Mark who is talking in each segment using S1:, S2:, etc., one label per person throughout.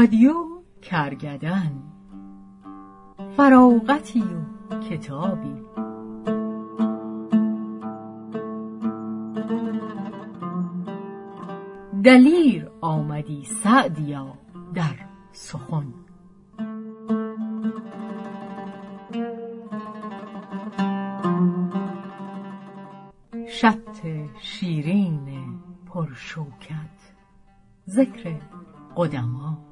S1: رادیو کرگدن فراغتی و کتابی. دلیر آمدی سعدیا در سخن. شط شیرین پرشوکت. ذکر قدما.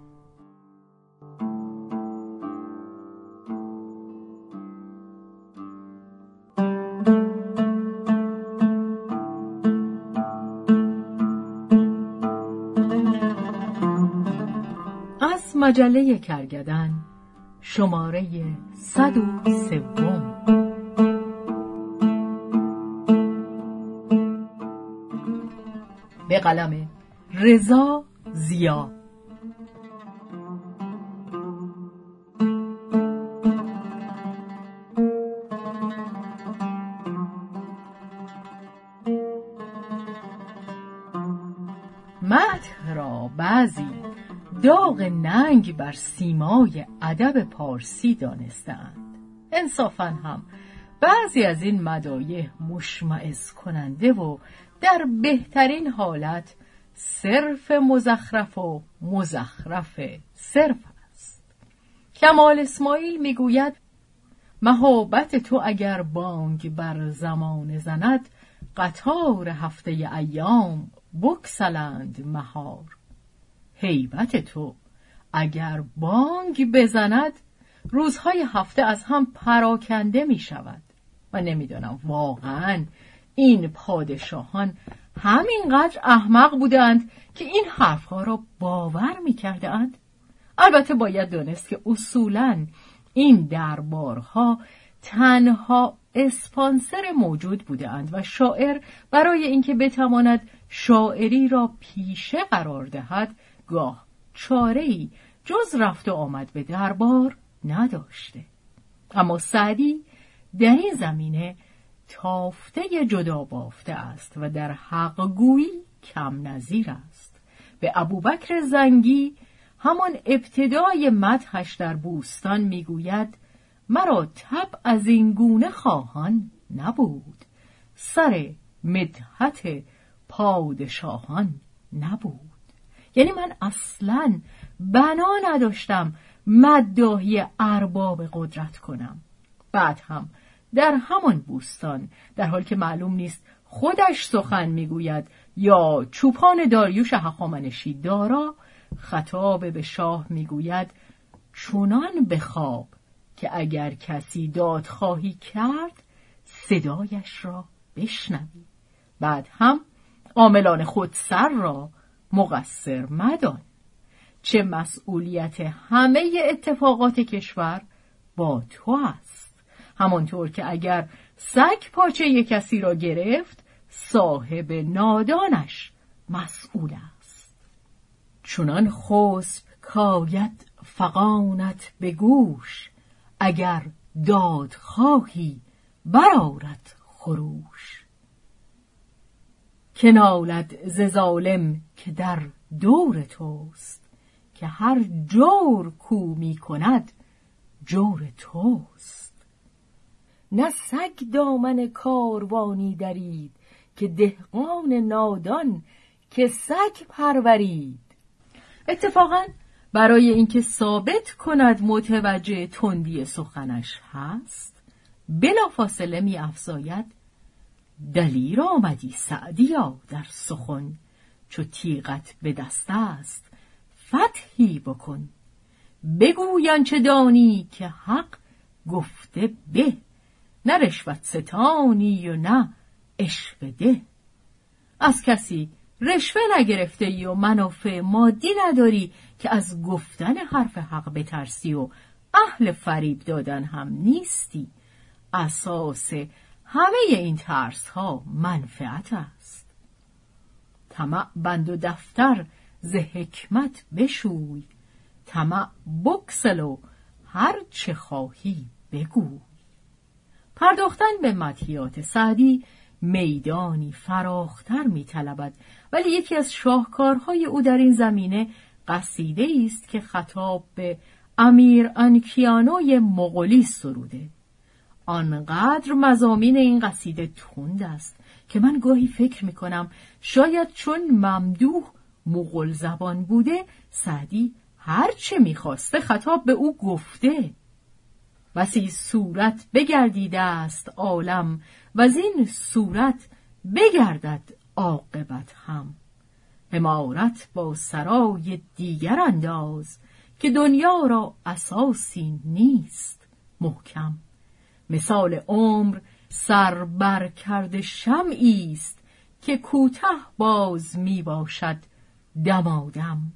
S1: مجله کرگدن شماره صد و سوم. به قلم رضا زیا ننگ بر سیمای ادب پارسی دانستند. انصافا هم بعضی از این مدایح مشمعز کننده و در بهترین حالت صرف مزخرف و مزخرف صرف است. کمال اسماعیل می‌گوید مهابت تو اگر بانگ بر زمان زند قطار هفته ایام بکسلند مهار. هیبت تو اگر بانگ بزند روزهای هفته از هم پراکنده می شود. و نمی‌دانم واقعا این پادشاهان همینقدر احمق بودند که این حرفها را باور می البته باید دانست که اصولا این دربارها تنها اسپانسر موجود بودند و شاعر برای اینکه بتواند شاعری را پیشه قرار دهد گاه چاره ای جز رفت و آمد به دربار نداشته. اما سعدی در این زمینه تافته جدا بافته است و در حقگویی کم نظیر است. به ابوبکر زنگی همان ابتدای مدحش در بوستان می‌گوید مرا تب از این گونه خواهان نبود. سر مدحت پادشاهان نبود. یعنی من اصلا بنا نداشتم مداهی ارباب قدرت کنم. بعد هم در همان بوستان در حال که معلوم نیست خودش سخن می‌گوید یا چوپان داریوش هخامنشی دارا خطاب به شاه می‌گوید چونان بخواب که اگر کسی داد خواهی کرد صدایش را بشنوی. بعد هم عاملان خودسر را مقصر مدان چه مسئولیت همه اتفاقات کشور با تو است. همانطور که اگر سگ پاچه کسی را گرفت صاحب نادانش مسئول است. چونان خسب کاید فقانت به گوش اگر داد خواهی برارت خروش. که نالد ز ظالم که در دور توست که هر جور کو می کند جور توست. نه سگ دامن کاروانی درید که دهقان نادان که سگ پرورید. اتفاقا برای اینکه ثابت کند متوجه تندی سخنش هست بلافاصله می افزاید دلیر آمدی سعدیا در سخن چو تیغت به دست است فتحی بکن. بگوی چه دانی که حق گفته به نه رشوت ستانی و نه عشق ده. از کسی رشوه نگرفته ای و منافع مادی نداری که از گفتن حرف حق بترسی و اهل فریب دادن هم نیستی. اساس همه این ترس ها منفعت است. طمع بند و دفتر ز حکمت بشوی. طمع بکسل و هر چه خواهی بگو. پرداختن به مدهیات سعدی میدانی فراختر میطلبد ولی یکی از شاهکارهای او در این زمینه قصیده است که خطاب به امیر انکیانوی مغولی سروده. آنقدر مزامین این قصیده تند است که من گاهی فکر می کنم شاید چون ممدوح مغول زبان بوده سعدی هرچه می‌خواسته خطاب به او گفته. بسی صورت بگردیده است عالم و از این صورت بگردد عاقبت هم. امارت با سرای دیگر انداز که دنیا را اساسی نیست محکم. مثال عمر سر بر کرده شمعی است که کوته باز می باشد دمادم.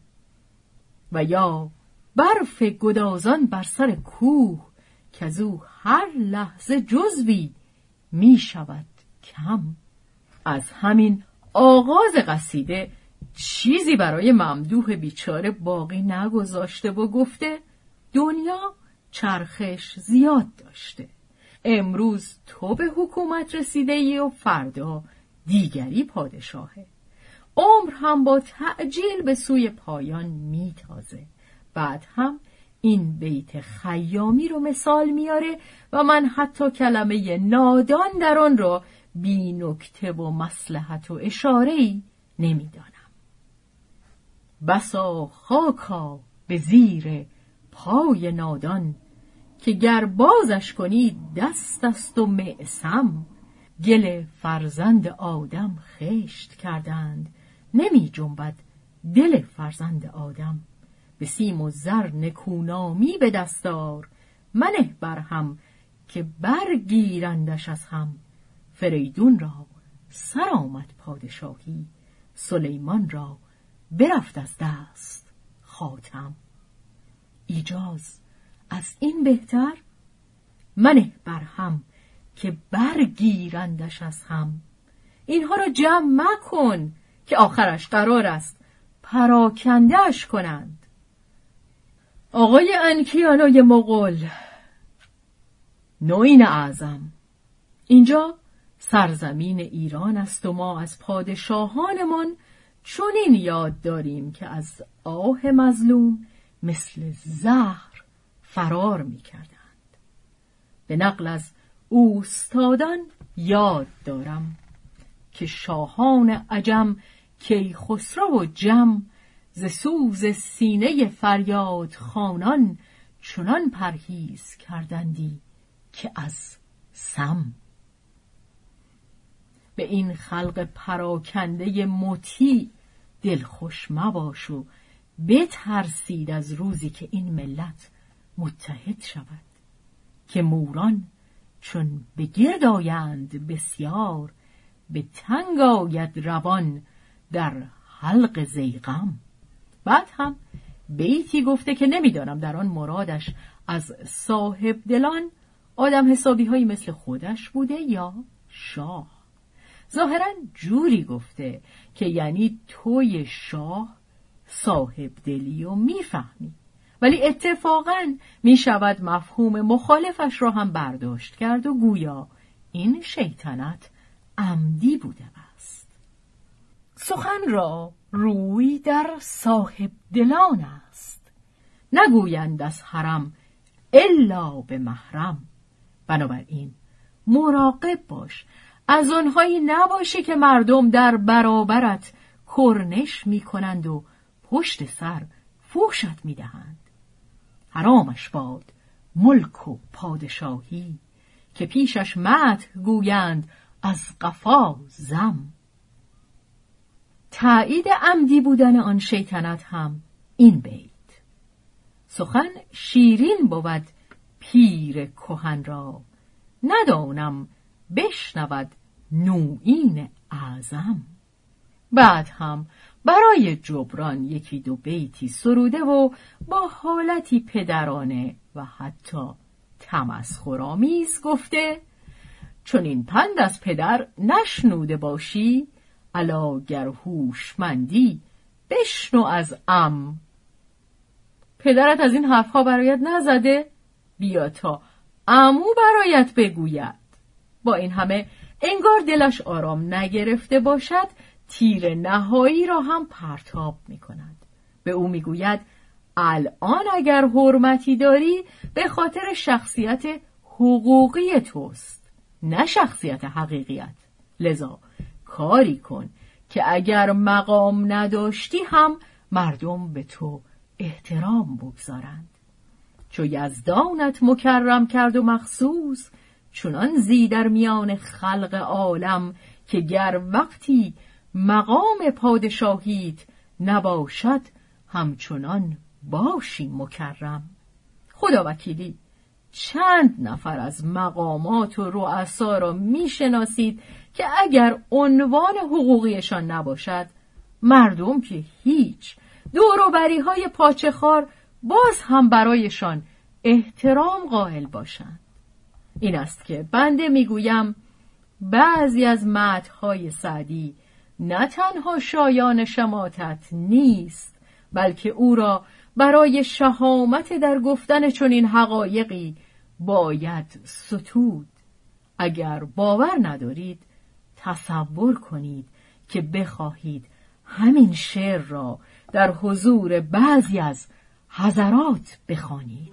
S1: و یا برف گدازان بر سر کوه که از او هر لحظه جزوی می شود کم. از همین آغاز قصیده چیزی برای ممدوح بیچاره باقی نگذاشته و گفته دنیا چرخش زیاد داشته. امروز تو به حکومت رسیده ای و فردا دیگری پادشاهه. عمر هم با تعجیل به سوی پایان میتازه. بعد هم این بیت خیامی رو مثال میاره و من حتی کلمه نادان در آن را بی نکته و مسلحت و اشاره ای نمی‌دانم. بسا خاکا به زیر پای نادان که گر بازش کنی دست است و معسم گل فرزند آدم خشت کردند نمی جنبد دل فرزند آدم. به سیم و زر نکونامی به دستار منه بر هم که برگیرندش از هم. فریدون را سر آمد پادشاهی سلیمان را برفت از دست خاتم. ایجاز از این بهتر منه بر هم که برگیرندش از هم. اینها را جمع مکن که آخرش قرار است پراکندهش کنند. آقای انکیانای مغول نوین اعظم. اینجا سرزمین ایران است و ما از پادشاهانمان چنین یاد داریم که از آه مظلوم مثل زهر فرار می کردند. به نقل از اوستادان یاد دارم که شاهان عجم کی خسرو و جم ز سوز سینه فریاد خانان چنان پرهیز کردندی که از سم به این خلق پراکنده مطیع دلخوش مباش و بترسید از روزی که این ملت متحد شود که موران چون به گرد آیند بسیار به تنگ آید روان در حلق زیغم. بعد هم بیتی گفته که نمی‌دانم در آن مرادش از صاحب دلان آدم حسابی هایی مثل خودش بوده یا شاه. ظاهرا جوری گفته که یعنی توی شاه صاحب دلی و می‌فهمی. ولی اتفاقا می شود مفهوم مخالفش را هم برداشت کرد و گویا این شیطنت عمدی بوده است. سخن را روی در صاحب دلان است. نگویند از حرم الا به محرم. بنابراین مراقب باش. از آنهایی نباشی که مردم در برابرت کرنش می کنند و پشت سر فوشت می دهند. حرامش باد. ملک و پادشاهی که پیشش مت گویند از قفا زم. تایید عمدی بودن آن شیطنت هم این بیت. سخن شیرین بود پیر کهن را. ندانم بشنود نوعین اعظم. بعد هم برای جبران یکی دو بیتی سروده و با حالتی پدرانه و حتی تمسخرآمیز گفته چون این پند از پدر نشنوده باشی علا گر هوشمندی بشنو از ام پدرت از این حرفها برایت نزده بیا تا امو برایت بگوید. با این همه انگار دلش آرام نگرفته باشد تیر نهایی را هم پرتاب می کند به او می‌گوید الان اگر حرمتی داری به خاطر شخصیت حقوقی توست نه شخصیت حقیقیت. لذا کاری کن که اگر مقام نداشتی هم مردم به تو احترام بگذارند. چو یزدانت مکرم کرد و مخصوص چنان زی در میان خلق عالم که گر وقتی مقام پادشاهیت نباشد همچنان باشی مکرم. خدا وکیلی چند نفر از مقامات و رؤسا را می‌شناسید که اگر عنوان حقوقیشان نباشد مردم که هیچ دوروبری های پاچخار باز هم برایشان احترام قائل باشند. این است که بنده می‌گویم بعضی از متنهای سعدی نه تنها شایان شماتت نیست بلکه او را برای شهامت در گفتن چنین حقایقی باید ستود اگر باور ندارید تصور کنید که بخواهید همین شعر را در حضور بعضی از حضرات بخوانید.